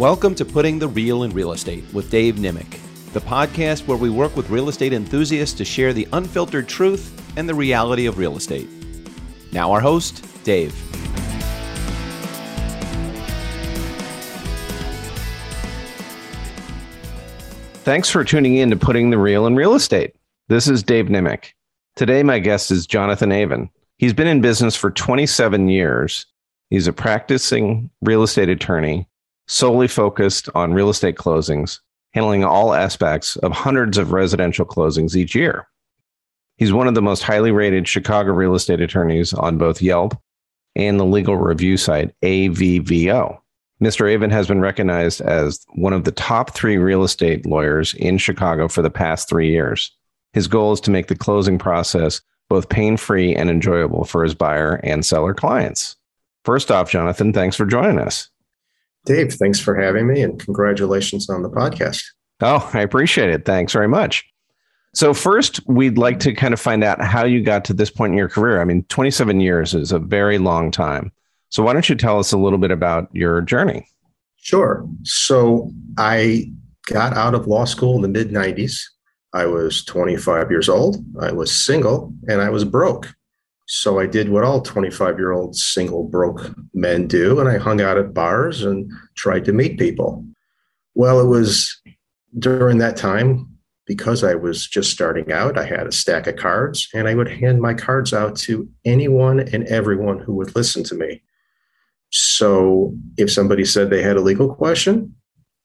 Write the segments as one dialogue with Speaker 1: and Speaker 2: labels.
Speaker 1: Welcome to Putting the Real in Real Estate with Dave Nimick, the podcast where we work with real estate enthusiasts to share the unfiltered truth and the reality of real estate. Now, our host, Dave. Thanks for tuning in to Putting the Real in Real Estate. This is Dave Nimick. Today, my guest is Jonathan Aven. He's been in business for 27 years. He's a practicing real estate attorney solely focused on real estate closings, handling all aspects of hundreds of residential closings each year. He's one of the most highly rated Chicago real estate attorneys on both Yelp and the legal review site AVVO. Mr. Aven has been recognized as one of the top three real estate lawyers in Chicago for the past three years. His goal is to make the closing process both pain free and enjoyable for his buyer and seller clients. First off, Jonathan, thanks for joining us.
Speaker 2: Dave, thanks for having me and congratulations on the podcast.
Speaker 1: Oh, I appreciate it. Thanks very much. So, first, we'd like to kind of find out how you got to this point in your career. I mean, 27 years is a very long time. So, why don't you tell us a little bit about your journey?
Speaker 2: Sure. So, I got out of law school in the mid 90s. I was 25 years old, I was single, and I was broke. So I did what all 25 year old single broke men do, and I hung out at bars and tried to meet people. Well, it was during that time, because I was just starting out, I had a stack of cards, and I would hand my cards out to anyone and everyone who would listen to me. So if somebody said they had a legal question,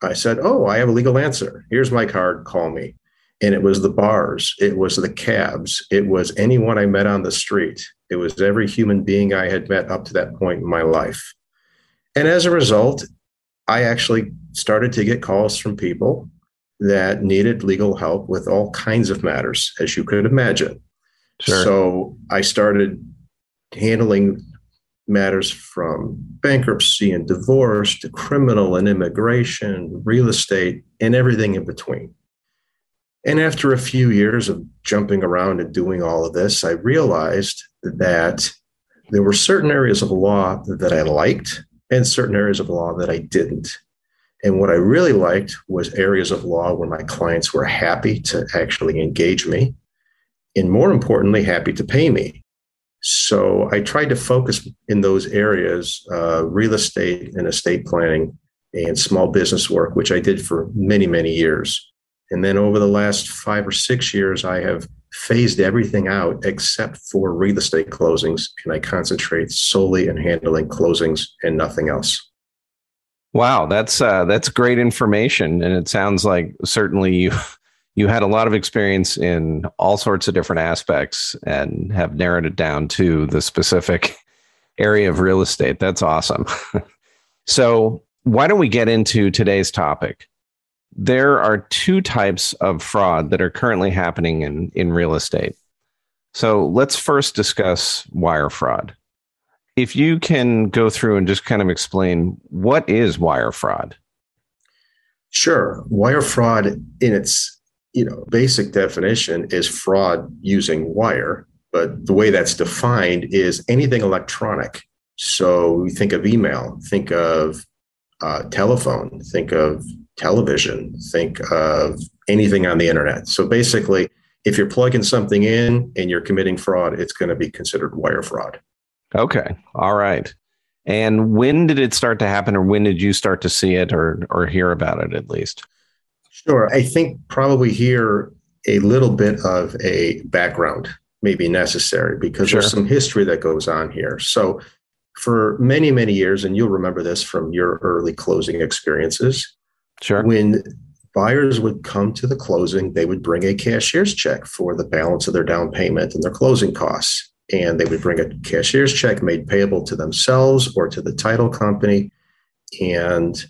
Speaker 2: I said, Oh, I have a legal answer. Here's my card, call me. And it was the bars, it was the cabs, it was anyone I met on the street. It was every human being I had met up to that point in my life. And as a result, I actually started to get calls from people that needed legal help with all kinds of matters, as you could imagine. Sure. So I started handling matters from bankruptcy and divorce to criminal and immigration, real estate, and everything in between. And after a few years of jumping around and doing all of this, I realized that there were certain areas of law that I liked and certain areas of law that I didn't. And what I really liked was areas of law where my clients were happy to actually engage me, and more importantly, happy to pay me. So I tried to focus in those areas uh, real estate and estate planning and small business work, which I did for many, many years. And then over the last five or six years, I have phased everything out except for real estate closings, and I concentrate solely in handling closings and nothing else.
Speaker 1: Wow, that's uh, that's great information, and it sounds like certainly you you had a lot of experience in all sorts of different aspects and have narrowed it down to the specific area of real estate. That's awesome. so, why don't we get into today's topic? There are two types of fraud that are currently happening in, in real estate. So let's first discuss wire fraud. If you can go through and just kind of explain what is wire fraud?
Speaker 2: Sure. Wire fraud in its you know basic definition is fraud using wire, but the way that's defined is anything electronic. So we think of email, think of uh, telephone, think of television, think of anything on the internet. So basically, if you're plugging something in and you're committing fraud, it's going to be considered wire fraud.
Speaker 1: Okay. All right. And when did it start to happen, or when did you start to see it or, or hear about it at least?
Speaker 2: Sure. I think probably here a little bit of a background may be necessary because sure. there's some history that goes on here. So, for many, many years, and you'll remember this from your early closing experiences,
Speaker 1: Sure.
Speaker 2: When buyers would come to the closing, they would bring a cashier's check for the balance of their down payment and their closing costs. And they would bring a cashier's check made payable to themselves or to the title company. And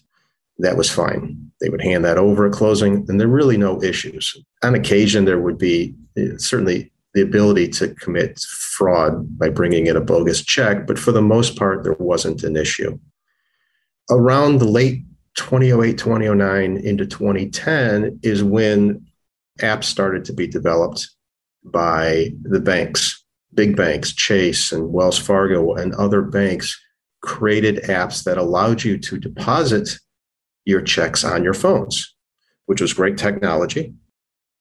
Speaker 2: that was fine. They would hand that over at closing, and there were really no issues. On occasion, there would be eh, certainly the ability to commit fraud by bringing in a bogus check, but for the most part, there wasn't an issue. Around the late 2008, 2009 into 2010 is when apps started to be developed by the banks, big banks, Chase and Wells Fargo and other banks created apps that allowed you to deposit your checks on your phones, which was great technology.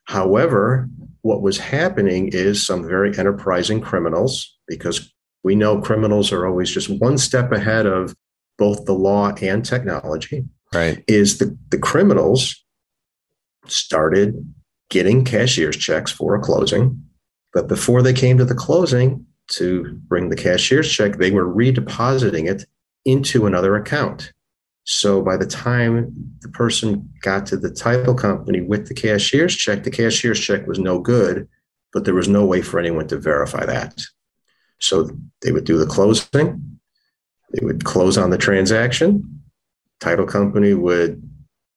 Speaker 2: However, what was happening is some very enterprising criminals, because we know criminals are always just one step ahead of both the law and technology.
Speaker 1: Right.
Speaker 2: Is the, the criminals started getting cashier's checks for a closing. But before they came to the closing to bring the cashier's check, they were redepositing it into another account. So by the time the person got to the title company with the cashier's check, the cashier's check was no good, but there was no way for anyone to verify that. So they would do the closing, they would close on the transaction, title company would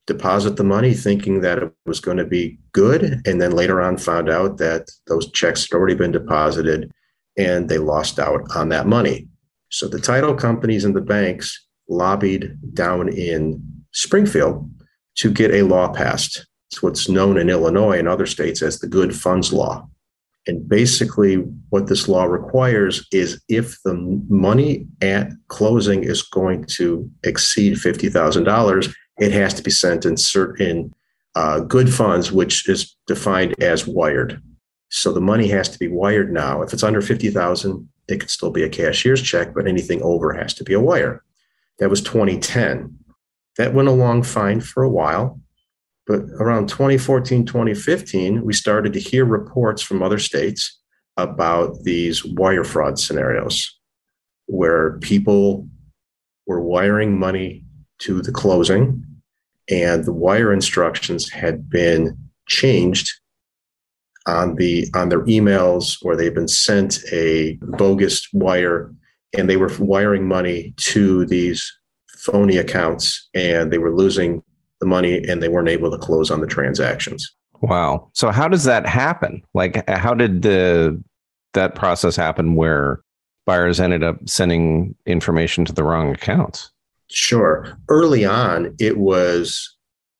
Speaker 2: deposit the money thinking that it was going to be good and then later on found out that those checks had already been deposited and they lost out on that money. So the title companies and the banks lobbied down in Springfield to get a law passed. It's what's known in Illinois and other states as the Good Funds Law. And basically, what this law requires is if the money at closing is going to exceed $50,000, it has to be sent in certain uh, good funds, which is defined as wired. So the money has to be wired now. If it's under 50,000, it could still be a cashier's check, but anything over has to be a wire. That was 2010. That went along fine for a while. But around 2014, 2015, we started to hear reports from other states about these wire fraud scenarios where people were wiring money to the closing and the wire instructions had been changed on the on their emails or they've been sent a bogus wire and they were wiring money to these phony accounts and they were losing the money and they weren't able to close on the transactions.
Speaker 1: Wow. So how does that happen? Like how did the that process happen where buyers ended up sending information to the wrong accounts?
Speaker 2: Sure. Early on it was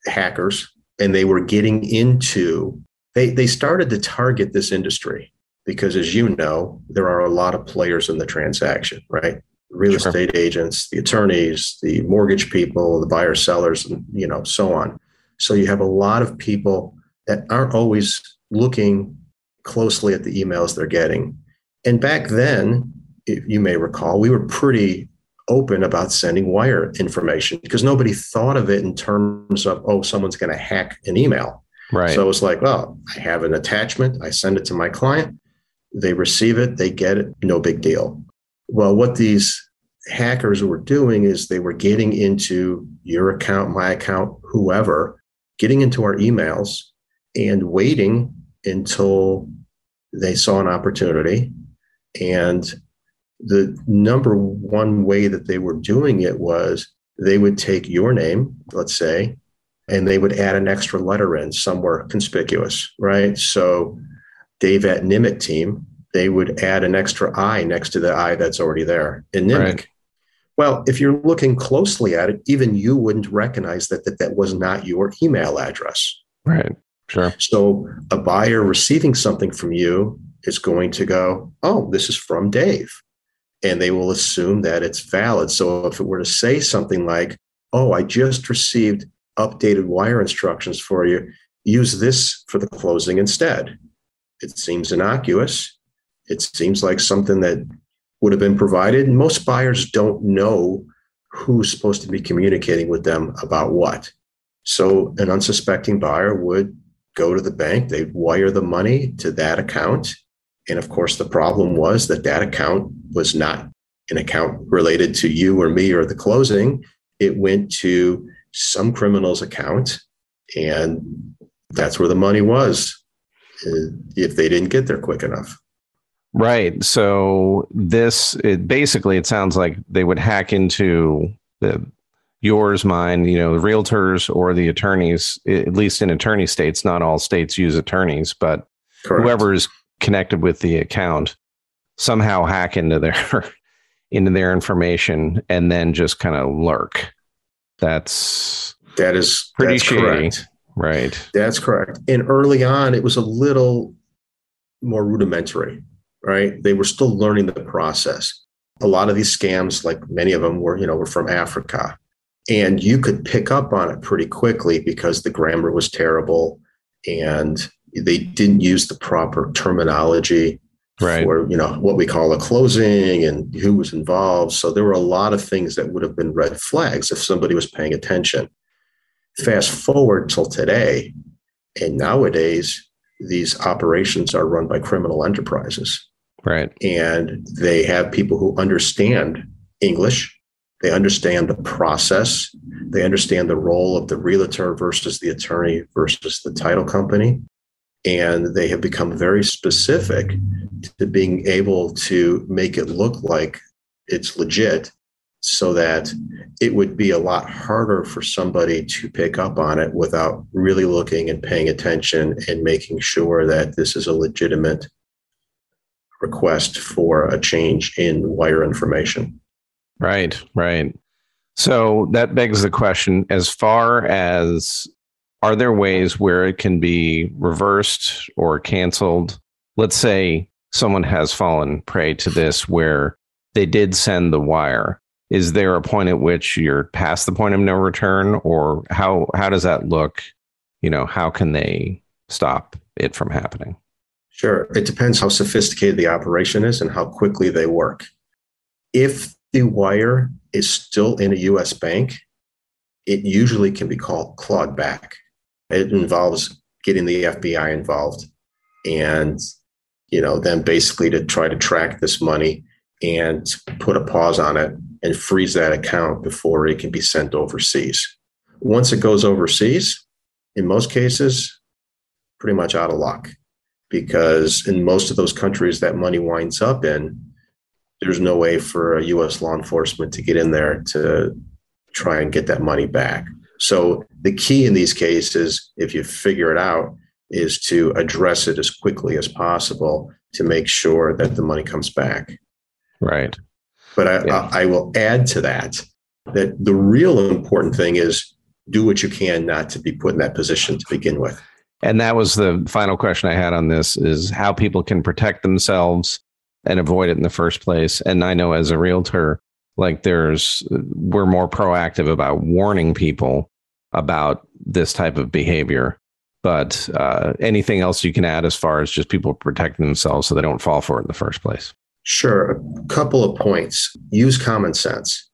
Speaker 2: hackers and they were getting into they they started to target this industry because as you know there are a lot of players in the transaction right real sure. estate agents the attorneys the mortgage people the buyer sellers and you know so on. So you have a lot of people that aren't always looking closely at the emails they're getting. And back then if you may recall we were pretty open about sending wire information because nobody thought of it in terms of oh someone's going to hack an email.
Speaker 1: Right.
Speaker 2: So it's like well i have an attachment i send it to my client they receive it they get it no big deal well what these hackers were doing is they were getting into your account my account whoever getting into our emails and waiting until they saw an opportunity and the number one way that they were doing it was they would take your name, let's say, and they would add an extra letter in somewhere conspicuous, right? So Dave at Nimick team, they would add an extra I next to the I that's already there in Nimick. Right. Well, if you're looking closely at it, even you wouldn't recognize that, that that was not your email address.
Speaker 1: Right. Sure.
Speaker 2: So a buyer receiving something from you is going to go, oh, this is from Dave and they will assume that it's valid. So if it were to say something like, oh, I just received updated wire instructions for you, use this for the closing instead. It seems innocuous. It seems like something that would have been provided. Most buyers don't know who's supposed to be communicating with them about what. So an unsuspecting buyer would go to the bank, they'd wire the money to that account, and of course, the problem was that that account was not an account related to you or me or the closing. It went to some criminal's account, and that's where the money was uh, if they didn't get there quick enough.
Speaker 1: Right. So this it basically it sounds like they would hack into the yours, mine, you know, the realtors or the attorneys, at least in attorney states, not all states use attorneys, but Correct. whoever is connected with the account somehow hack into their into their information and then just kind of lurk. That's
Speaker 2: that is
Speaker 1: pretty
Speaker 2: that's
Speaker 1: shady.
Speaker 2: Correct.
Speaker 1: Right.
Speaker 2: That's correct. And early on, it was a little more rudimentary, right? They were still learning the process. A lot of these scams, like many of them were, you know, were from Africa. And you could pick up on it pretty quickly because the grammar was terrible and they didn't use the proper terminology
Speaker 1: right.
Speaker 2: for you know what we call a closing and who was involved. So there were a lot of things that would have been red flags if somebody was paying attention. Fast forward till today, and nowadays these operations are run by criminal enterprises.
Speaker 1: Right.
Speaker 2: And they have people who understand English. They understand the process. They understand the role of the realtor versus the attorney versus the title company. And they have become very specific to being able to make it look like it's legit so that it would be a lot harder for somebody to pick up on it without really looking and paying attention and making sure that this is a legitimate request for a change in wire information.
Speaker 1: Right, right. So that begs the question as far as are there ways where it can be reversed or canceled? Let's say someone has fallen prey to this where they did send the wire. Is there a point at which you're past the point of no return or how how does that look? You know, how can they stop it from happening?
Speaker 2: Sure. It depends how sophisticated the operation is and how quickly they work. If the wire is still in a US bank, it usually can be called clawed back. It involves getting the FBI involved and you know then basically to try to track this money and put a pause on it and freeze that account before it can be sent overseas. Once it goes overseas, in most cases, pretty much out of luck because in most of those countries that money winds up in, there's no way for a US law enforcement to get in there to try and get that money back. So the key in these cases, if you figure it out, is to address it as quickly as possible to make sure that the money comes back.
Speaker 1: Right.
Speaker 2: But I, yeah. I, I will add to that that the real important thing is do what you can not to be put in that position to begin with.
Speaker 1: And that was the final question I had on this is how people can protect themselves and avoid it in the first place. And I know as a realtor, like there's we're more proactive about warning people about this type of behavior but uh, anything else you can add as far as just people protecting themselves so they don't fall for it in the first place
Speaker 2: sure a couple of points use common sense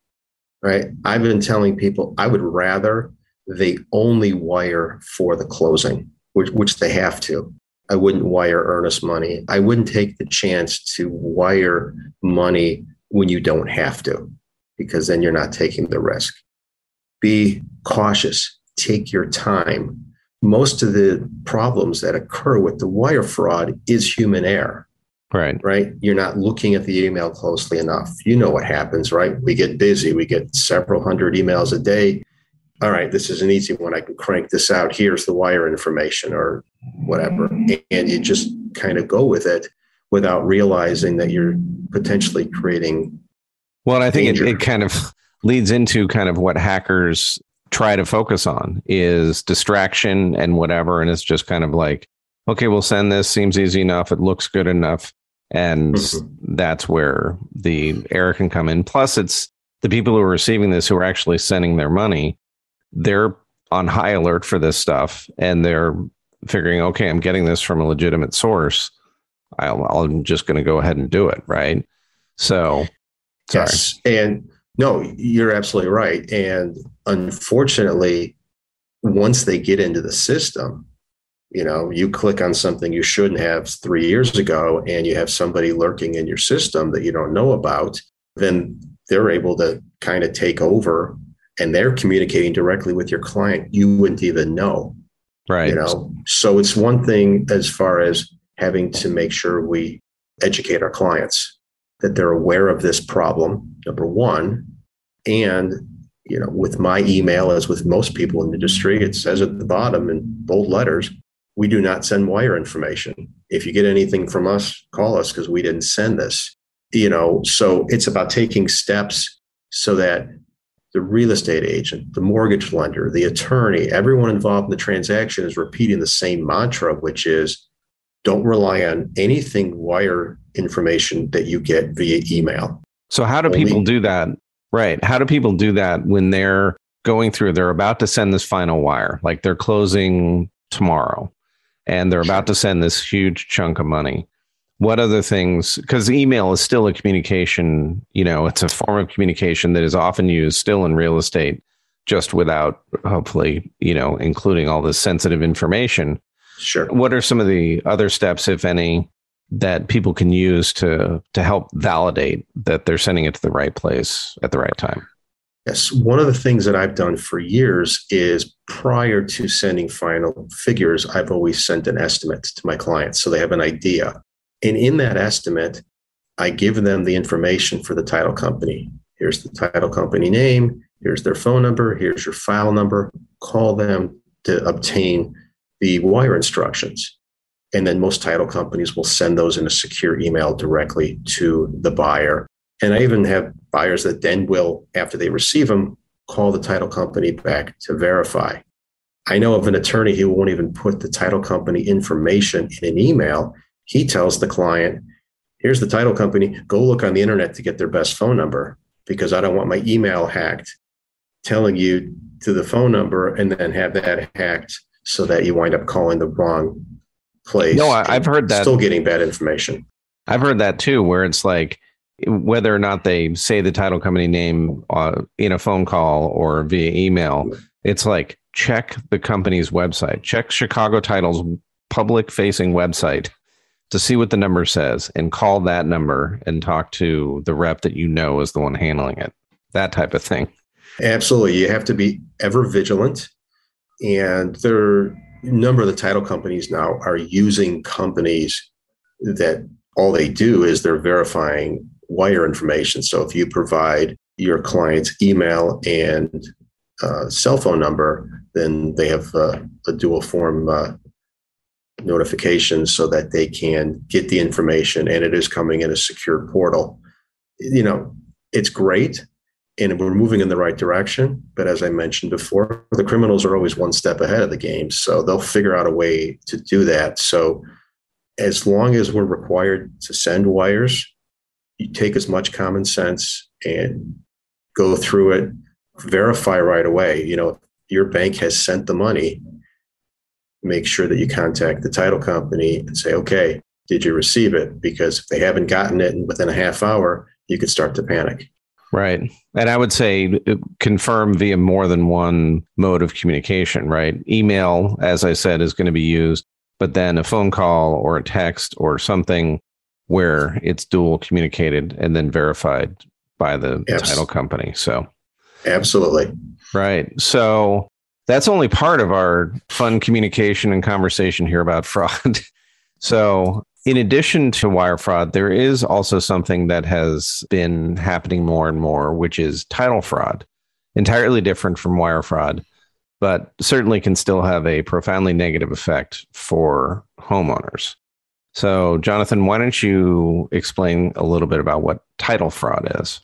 Speaker 2: right i've been telling people i would rather they only wire for the closing which, which they have to i wouldn't wire earnest money i wouldn't take the chance to wire money when you don't have to, because then you're not taking the risk. Be cautious, take your time. Most of the problems that occur with the wire fraud is human error.
Speaker 1: Right.
Speaker 2: Right. You're not looking at the email closely enough. You know what happens, right? We get busy. We get several hundred emails a day. All right, this is an easy one. I can crank this out. Here's the wire information or whatever. And you just kind of go with it without realizing that you're potentially creating.
Speaker 1: Well, I think it, it kind of leads into kind of what hackers try to focus on is distraction and whatever. And it's just kind of like, okay, we'll send this. Seems easy enough. It looks good enough. And mm-hmm. that's where the error can come in. Plus, it's the people who are receiving this who are actually sending their money. They're on high alert for this stuff and they're figuring, okay, I'm getting this from a legitimate source. i am just going to go ahead and do it. Right. So,
Speaker 2: sorry. yes. And no, you're absolutely right. And unfortunately, once they get into the system, you know, you click on something you shouldn't have three years ago, and you have somebody lurking in your system that you don't know about, then they're able to kind of take over and they're communicating directly with your client. You wouldn't even know.
Speaker 1: Right.
Speaker 2: You know, so it's one thing as far as having to make sure we educate our clients that they're aware of this problem, number one. And, you know, with my email, as with most people in the industry, it says at the bottom in bold letters, we do not send wire information. If you get anything from us, call us because we didn't send this. You know, so it's about taking steps so that the real estate agent, the mortgage lender, the attorney, everyone involved in the transaction is repeating the same mantra, which is don't rely on anything wire information that you get via email.
Speaker 1: So, how do Only, people do that? Right. How do people do that when they're going through, they're about to send this final wire, like they're closing tomorrow and they're about to send this huge chunk of money. What other things? Because email is still a communication, you know, it's a form of communication that is often used still in real estate, just without hopefully, you know, including all this sensitive information.
Speaker 2: Sure.
Speaker 1: What are some of the other steps, if any, that people can use to to help validate that they're sending it to the right place at the right time?
Speaker 2: Yes. One of the things that I've done for years is prior to sending final figures, I've always sent an estimate to my clients so they have an idea. And in that estimate, I give them the information for the title company. Here's the title company name, here's their phone number, here's your file number. Call them to obtain the wire instructions. And then most title companies will send those in a secure email directly to the buyer. And I even have buyers that then will, after they receive them, call the title company back to verify. I know of an attorney who won't even put the title company information in an email. He tells the client, here's the title company, go look on the internet to get their best phone number because I don't want my email hacked, telling you to the phone number and then have that hacked so that you wind up calling the wrong place.
Speaker 1: No, I, have heard that.
Speaker 2: Still getting bad information.
Speaker 1: I've heard that too, where it's like whether or not they say the title company name uh, in a phone call or via email, it's like check the company's website, check Chicago Title's public facing website to see what the number says and call that number and talk to the rep that you know is the one handling it. That type of thing.
Speaker 2: Absolutely. You have to be ever vigilant. And there a number of the title companies now are using companies that all they do is they're verifying wire information. So if you provide your client's email and uh, cell phone number, then they have uh, a dual form uh, notification so that they can get the information and it is coming in a secure portal. You know, it's great and we're moving in the right direction. But as I mentioned before, the criminals are always one step ahead of the game. So they'll figure out a way to do that. So as long as we're required to send wires, you take as much common sense and go through it, verify right away. You know, your bank has sent the money, make sure that you contact the title company and say, okay, did you receive it? Because if they haven't gotten it within a half hour, you could start to panic.
Speaker 1: Right. And I would say uh, confirm via more than one mode of communication, right? Email, as I said, is going to be used, but then a phone call or a text or something where it's dual communicated and then verified by the yes. title company. So,
Speaker 2: absolutely.
Speaker 1: Right. So, that's only part of our fun communication and conversation here about fraud. so, in addition to wire fraud, there is also something that has been happening more and more, which is title fraud, entirely different from wire fraud, but certainly can still have a profoundly negative effect for homeowners. So, Jonathan, why don't you explain a little bit about what title fraud is?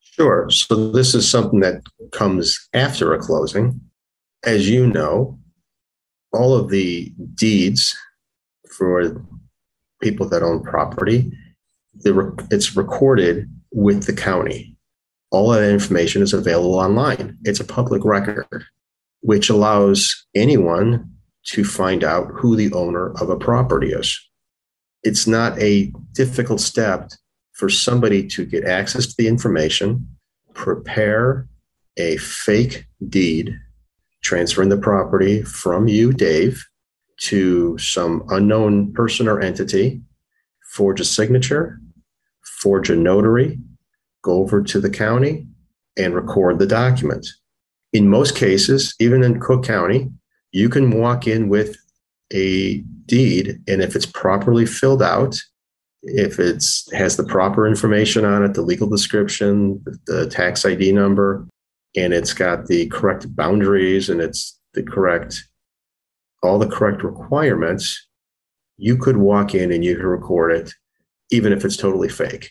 Speaker 2: Sure. So, this is something that comes after a closing. As you know, all of the deeds for people that own property, it's recorded with the county. All that information is available online. It's a public record, which allows anyone to find out who the owner of a property is it's not a difficult step for somebody to get access to the information, prepare a fake deed, transferring the property from you, Dave, to some unknown person or entity, forge a signature, forge a notary, go over to the county, and record the document. In most cases, even in Cook County, you can walk in with a deed and if it's properly filled out if it has the proper information on it the legal description the tax id number and it's got the correct boundaries and it's the correct all the correct requirements you could walk in and you could record it even if it's totally fake.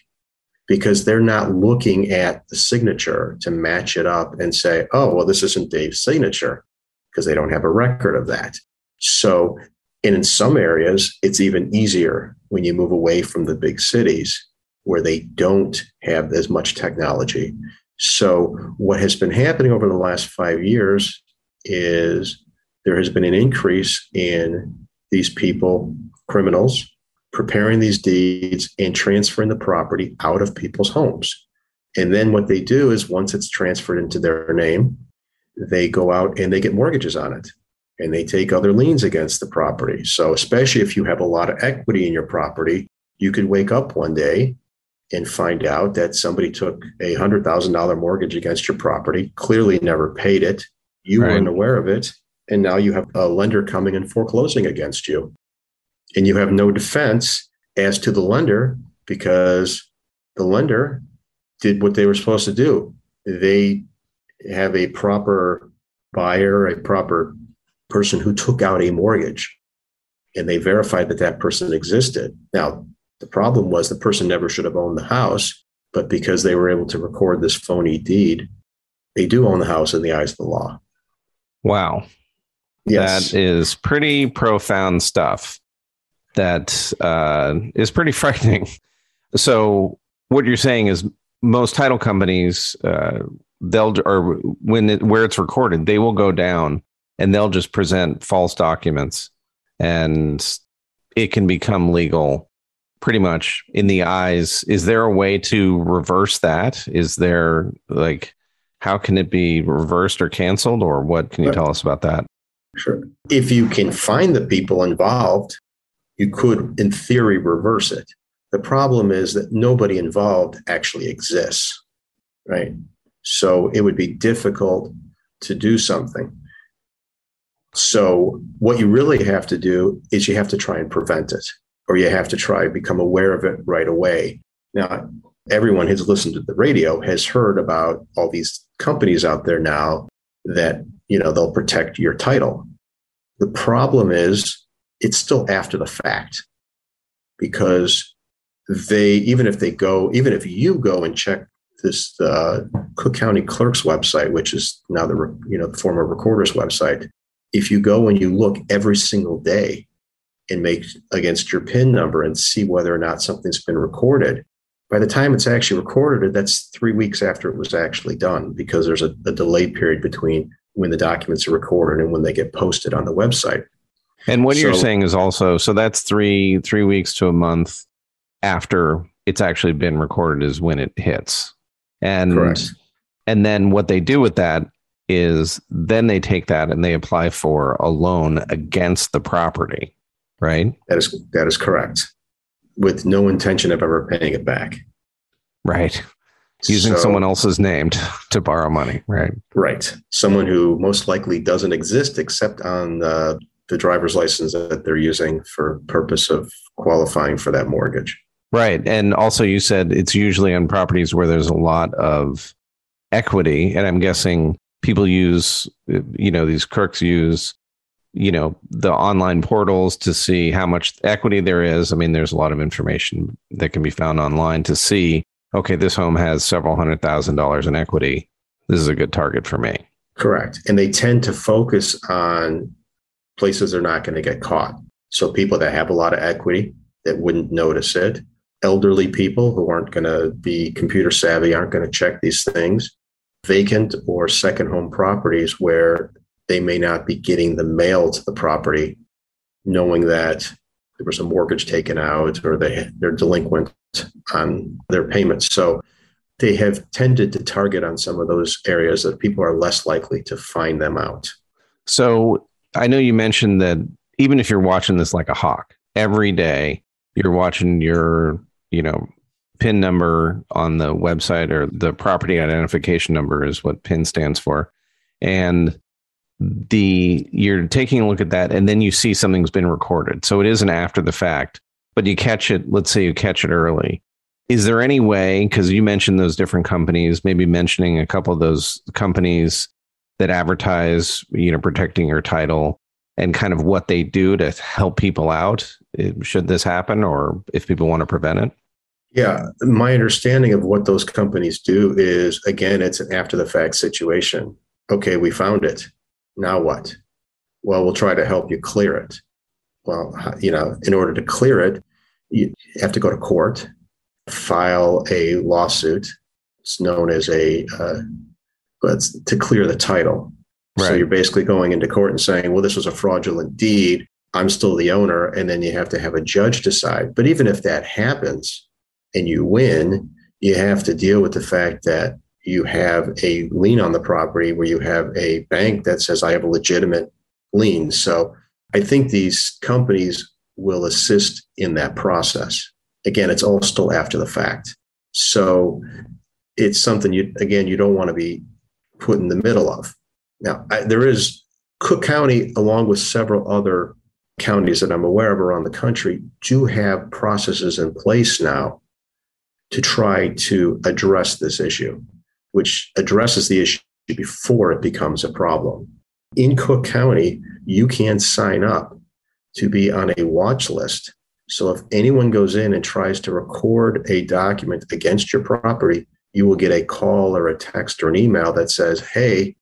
Speaker 2: Because they're not looking at the signature to match it up and say oh well this isn't dave's signature because they don't have a record of that. So, and in some areas, it's even easier when you move away from the big cities where they don't have as much technology. So, what has been happening over the last five years is there has been an increase in these people, criminals, preparing these deeds and transferring the property out of people's homes. And then what they do is once it's transferred into their name, they go out and they get mortgages on it and they take other liens against the property. So, especially if you have a lot of equity in your property, you could wake up one day and find out that somebody took a $100,000 mortgage against your property, clearly never paid it. You right. weren't aware of it. And now you have a lender coming and foreclosing against you. And you have no defense as to the lender because the lender did what they were supposed to do. They have a proper buyer, a proper person who took out a mortgage, and they verified that that person existed. Now, the problem was the person never should have owned the house, but because they were able to record this phony deed, they do own the house in the eyes of the law.
Speaker 1: Wow. Yes. That is pretty profound stuff. That uh, is pretty frightening. So, what you're saying is most title companies, uh, they'll, or when it, where it's recorded, they will go down and they'll just present false documents and it can become legal pretty much in the eyes. Is there a way to reverse that? Is there like, how can it be reversed or canceled or what can you tell us about that?
Speaker 2: Sure. If you can find the people involved, you could, in theory, reverse it. The problem is that nobody involved actually exists, right? So it would be difficult to do something. So what you really have to do is you have to try and prevent it, or you have to try become aware of it right away. Now, everyone who's listened to the radio has heard about all these companies out there now that you know they'll protect your title. The problem is it's still after the fact because they even if they go even if you go and check this uh, Cook County Clerk's website, which is now the you know the former recorder's website, if you go and you look every single day and make against your PIN number and see whether or not something's been recorded, by the time it's actually recorded, that's three weeks after it was actually done because there's a, a delay period between when the documents are recorded and when they get posted on the website.
Speaker 1: And what so, you're saying is also so that's three three weeks to a month after it's actually been recorded is when it hits. And correct. and then what they do with that is then they take that and they apply for a loan against the property, right?
Speaker 2: That is that is correct. With no intention of ever paying it back.
Speaker 1: Right. Using so, someone else's name to, to, borrow money, right?
Speaker 2: Right. Someone who most likely doesn't exist except on the, the driver's license that they're using for purpose of qualifying for that mortgage.
Speaker 1: Right. And also you said it's usually on properties where there's a lot of equity. And I'm guessing people use, you know, these crooks use, you know, the online portals to see how much equity there is. I mean, there's a lot of information that can be found online to see, okay, this home has several hundred thousand dollars in equity. This is a good target for me.
Speaker 2: Correct. And they tend to focus on places they're not going to get caught. So people that have a lot of equity that wouldn't notice it, elderly people who aren't going to be computer savvy, aren't going to check these things, vacant or second home properties where they may not be getting the mail to the property, knowing that there was a mortgage taken out or they, they're delinquent on their payments. So they have tended to target on some of those areas that people are less likely to find them out.
Speaker 1: So I know you mentioned that even if you're watching this like a hawk every day, you're watching your, you know, PIN number on the website or the property identification number is what PIN stands for. And the you're taking a look at that and then you see something's been recorded. So it isn't after the fact, but you catch it, let's say you catch it early. Is there any way, because you mentioned those different companies, maybe mentioning a couple of those companies that advertise, you know, protecting your title and kind of what they do to help people out eh, should this happen or if people want to prevent it?
Speaker 2: Yeah, my understanding of what those companies do is again, it's an after the fact situation. Okay, we found it. Now what? Well, we'll try to help you clear it. Well, you know, in order to clear it, you have to go to court, file a lawsuit, It's known as a uh, to clear the title.
Speaker 1: Right.
Speaker 2: So you're basically going into court and saying, well, this was a fraudulent deed. I'm still the owner. And then you have to have a judge decide. But even if that happens and you win, you have to deal with the fact that you have a lien on the property where you have a bank that says, I have a legitimate lien. So I think these companies will assist in that process. Again, it's all still after the fact. So it's something you, again, you don't want to be put in the middle of. Now, I, there is Cook County, along with several other counties that I'm aware of around the country, do have processes in place now to try to address this issue, which addresses the issue before it becomes a problem. In Cook County, you can sign up to be on a watch list. So if anyone goes in and tries to record a document against your property, you will get a call or a text or an email that says, Hey,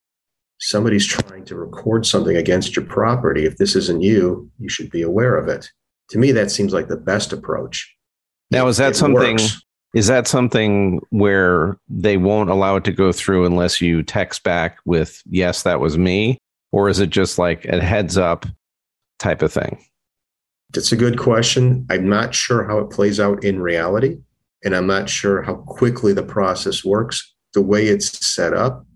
Speaker 2: somebody's trying to record something against your property. If this isn't you, you should be aware of it. To me, that seems like the best approach.
Speaker 1: Now, is that it something? Works. Is that something where they won't allow it to go through unless you text back with, yes, that was me? Or is it just like a heads up type of thing?
Speaker 2: That's a good question. I'm not sure how it plays out in reality. And I'm not sure how quickly the process works. The way it's set up,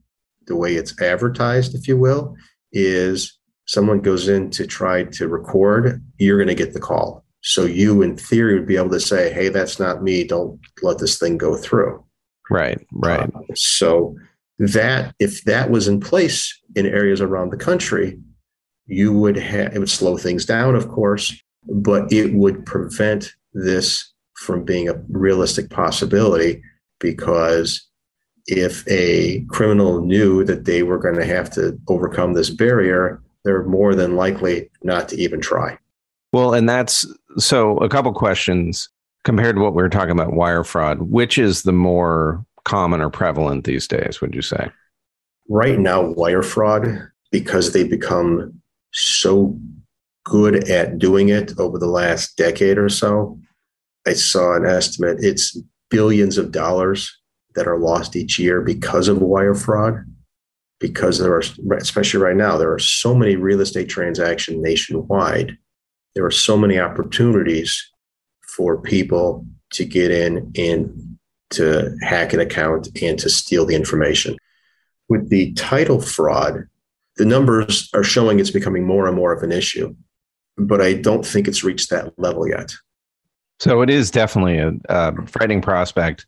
Speaker 2: the way it's advertised, if you will, is someone goes in to try to record, you're going to get the call. So you, in theory, would be able to say, "Hey, that's not me. Don't let this thing go through."
Speaker 1: Right. Right. Uh,
Speaker 2: so that if that was in place in areas around the country, you would have it would slow things down, of course, but it would prevent this from being a realistic possibility because if a criminal knew that they were going to have to overcome this barrier, they're more than likely not to even try.
Speaker 1: Well, and that's so a couple questions compared to what we were talking about wire fraud. Which is the more common or prevalent these days, would you say?
Speaker 2: Right now, wire fraud, because they become so good at doing it over the last decade or so. I saw an estimate, it's billions of dollars that are lost each year because of wire fraud. Because there are, especially right now, there are so many real estate transactions nationwide there are so many opportunities for people to get in and to hack an account and to steal the information. With the title fraud, the numbers are showing it's becoming more and more of an issue, but I don't think it's reached that level yet.
Speaker 1: So it is definitely a, a frightening prospect.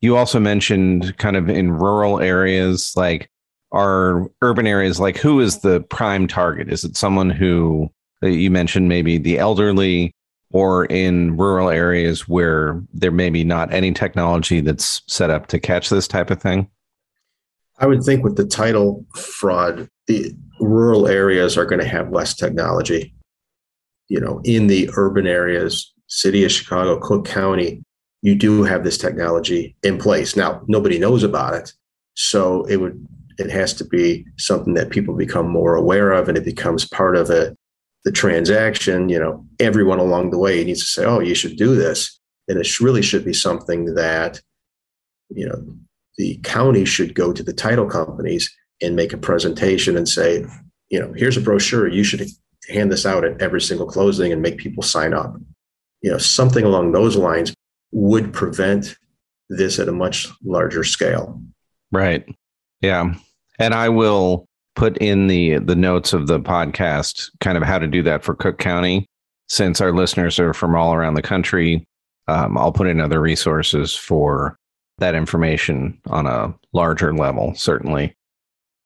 Speaker 1: You also mentioned kind of in rural areas, like our urban areas, like who is the prime target? Is it someone who you mentioned maybe the elderly or in rural areas where there may be not any technology that's set up to catch this type of thing?
Speaker 2: I would think with the title fraud, the rural areas are going to have less technology. You know, in the urban areas, city of Chicago, Cook County, you do have this technology in place. Now, nobody knows about it. So it would it has to be something that people become more aware of and it becomes part of a the transaction, you know, everyone along the way needs to say, oh, you should do this. And it really should be something that, you know, the county should go to the title companies and make a presentation and say, you know, here's a brochure. You should hand this out at every single closing and make people sign up. You know, something along those lines would prevent this at a much larger scale.
Speaker 1: Right. Yeah. And I will put in the the notes of the podcast kind of how to do that for Cook County. Since our listeners are from all around the country, um, I'll put in other resources for that information on a larger level. Certainly,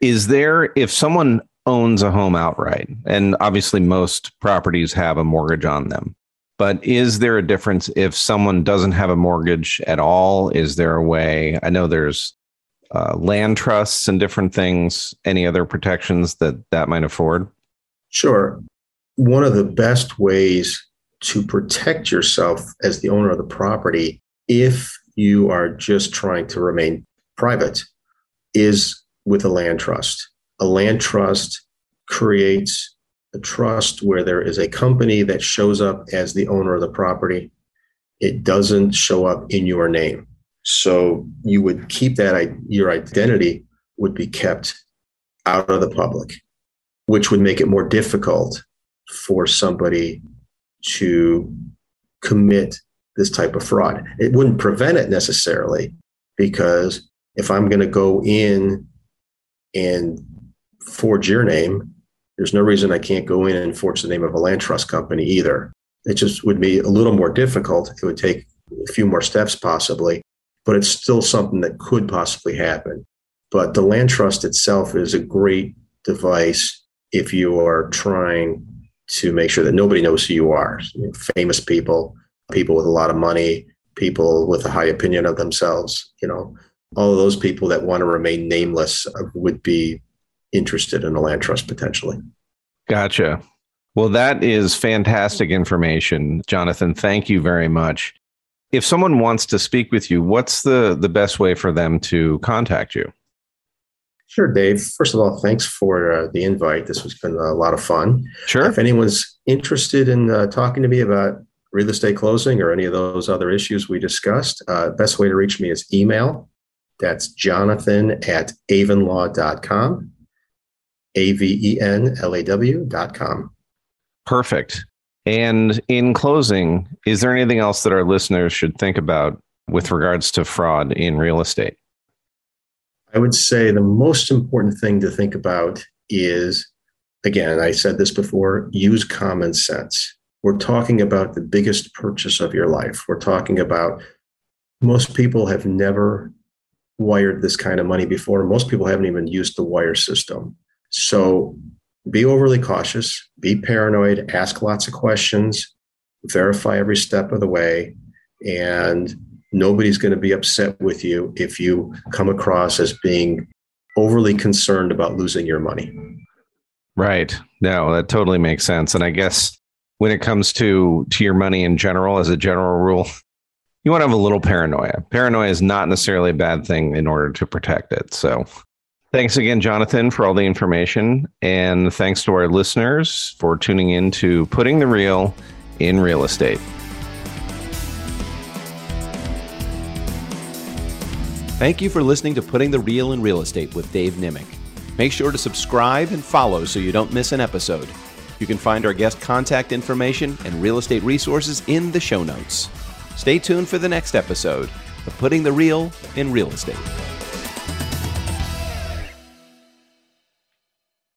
Speaker 1: is there if someone owns a home outright, and obviously most properties have a mortgage on them. But is there a difference if someone doesn't have a mortgage at all? Is there a way? I know there's uh, land trusts and different things, any other protections that that might afford?
Speaker 2: Sure. One of the best ways to protect yourself as the owner of the property, if you are just trying to remain private, is with a land trust. A land trust creates a trust where there is a company that shows up as the owner of the property. It doesn't show up in your name. So you would keep that, your identity would be kept out of the public, which would make it more difficult for somebody to commit this type of fraud. It wouldn't prevent it necessarily because if I'm going to go in and forge your name, there's no reason I can't go in and forge the name of a land trust company either. It just would be a little more difficult. It would take a few more steps possibly, but it's still something that could possibly happen. But the land trust itself is a great device if you are trying to make sure that nobody knows who you are. You know, famous people, people with a lot of money, people with a high opinion of themselves, you know, all of those people that want to remain nameless uh, would be interested in a land trust potentially.
Speaker 1: Gotcha. Well, that is fantastic information, Jonathan. Thank you very much. If someone wants to speak with you, what's the, the best way for them to contact you?
Speaker 2: Sure, Dave. First of all, thanks for uh, the invite. This has been a lot of fun.
Speaker 1: Sure.
Speaker 2: If anyone's interested in uh, talking to me about real estate closing or any of those other issues we discussed, uh, best way to reach me is email. That's jonathan at avenlaw.com, A V E N L A W.com.
Speaker 1: Perfect. And in closing, is there anything else that our listeners should think about with regards to fraud in real estate?
Speaker 2: I would say the most important thing to think about is again, I said this before use common sense. We're talking about the biggest purchase of your life. We're talking about most people have never wired this kind of money before. Most people haven't even used the wire system. So be overly cautious, be paranoid, ask lots of questions, verify every step of the way, and nobody's going to be upset with you if you come across as being overly concerned about losing your money.
Speaker 1: Right. No, that totally makes sense. And I guess when it comes to to your money in general, as a general rule, you want to have a little paranoia. Paranoia is not necessarily a bad thing in order to protect it. So thanks again, Jonathan, for all the information. And thanks to our listeners for tuning in to Putting the Real in Real Estate.
Speaker 3: Thank you for listening to Putting the Real in Real Estate with Dave Nimick. Make sure to subscribe and follow so you don't miss an episode. You can find our guest contact information and real estate resources in the show notes. Stay tuned for the next episode of Putting the Real in Real Estate.